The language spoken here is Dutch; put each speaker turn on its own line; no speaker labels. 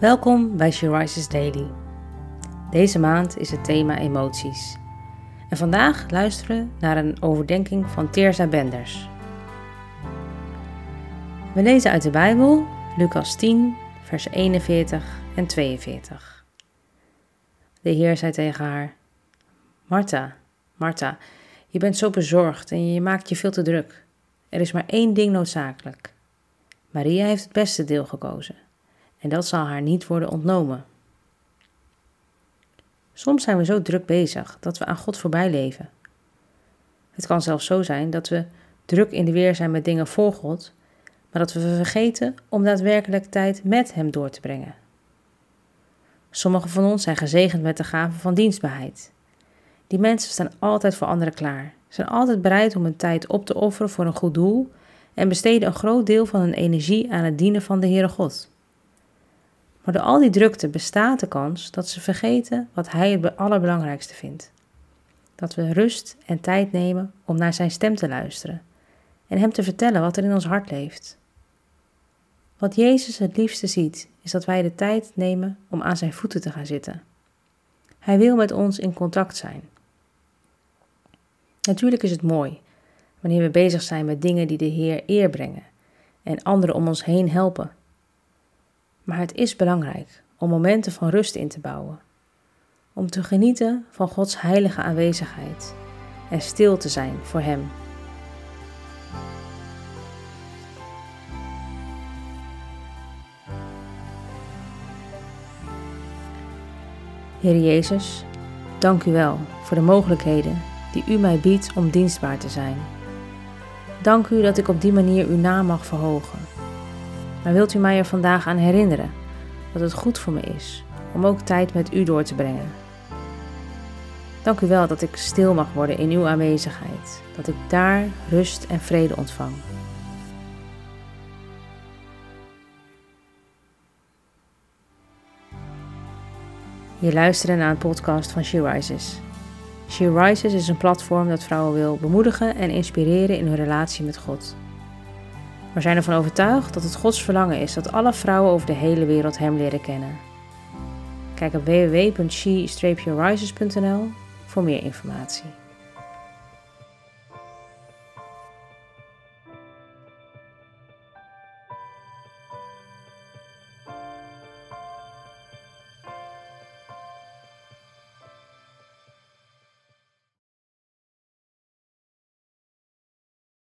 Welkom bij She Rises Daily. Deze maand is het thema emoties. En vandaag luisteren we naar een overdenking van Teerza Benders. We lezen uit de Bijbel Lucas 10, vers 41 en 42. De Heer zei tegen haar: Martha, Martha, je bent zo bezorgd en je maakt je veel te druk. Er is maar één ding noodzakelijk. Maria heeft het beste deel gekozen en dat zal haar niet worden ontnomen. Soms zijn we zo druk bezig dat we aan God voorbij leven. Het kan zelfs zo zijn dat we druk in de weer zijn met dingen voor God, maar dat we vergeten om daadwerkelijk tijd met Hem door te brengen. Sommigen van ons zijn gezegend met de gave van dienstbaarheid. Die mensen staan altijd voor anderen klaar, zijn altijd bereid om hun tijd op te offeren voor een goed doel en besteden een groot deel van hun energie aan het dienen van de Heere God. Maar door al die drukte bestaat de kans dat ze vergeten wat Hij het allerbelangrijkste vindt. Dat we rust en tijd nemen om naar Zijn stem te luisteren en Hem te vertellen wat er in ons hart leeft. Wat Jezus het liefste ziet, is dat wij de tijd nemen om aan Zijn voeten te gaan zitten. Hij wil met ons in contact zijn. Natuurlijk is het mooi wanneer we bezig zijn met dingen die de Heer eer brengen en anderen om ons heen helpen. Maar het is belangrijk om momenten van rust in te bouwen, om te genieten van Gods heilige aanwezigheid en stil te zijn voor Hem. Heer Jezus, dank u wel voor de mogelijkheden die u mij biedt om dienstbaar te zijn. Dank u dat ik op die manier uw naam mag verhogen. Maar wilt u mij er vandaag aan herinneren dat het goed voor me is om ook tijd met u door te brengen? Dank u wel dat ik stil mag worden in uw aanwezigheid, dat ik daar rust en vrede ontvang. Je luistert naar een podcast van She Rises. She Rises is een platform dat vrouwen wil bemoedigen en inspireren in hun relatie met God. We zijn ervan overtuigd dat het Gods verlangen is dat alle vrouwen over de hele wereld Hem leren kennen. Kijk op www.she-rises.nl voor meer informatie.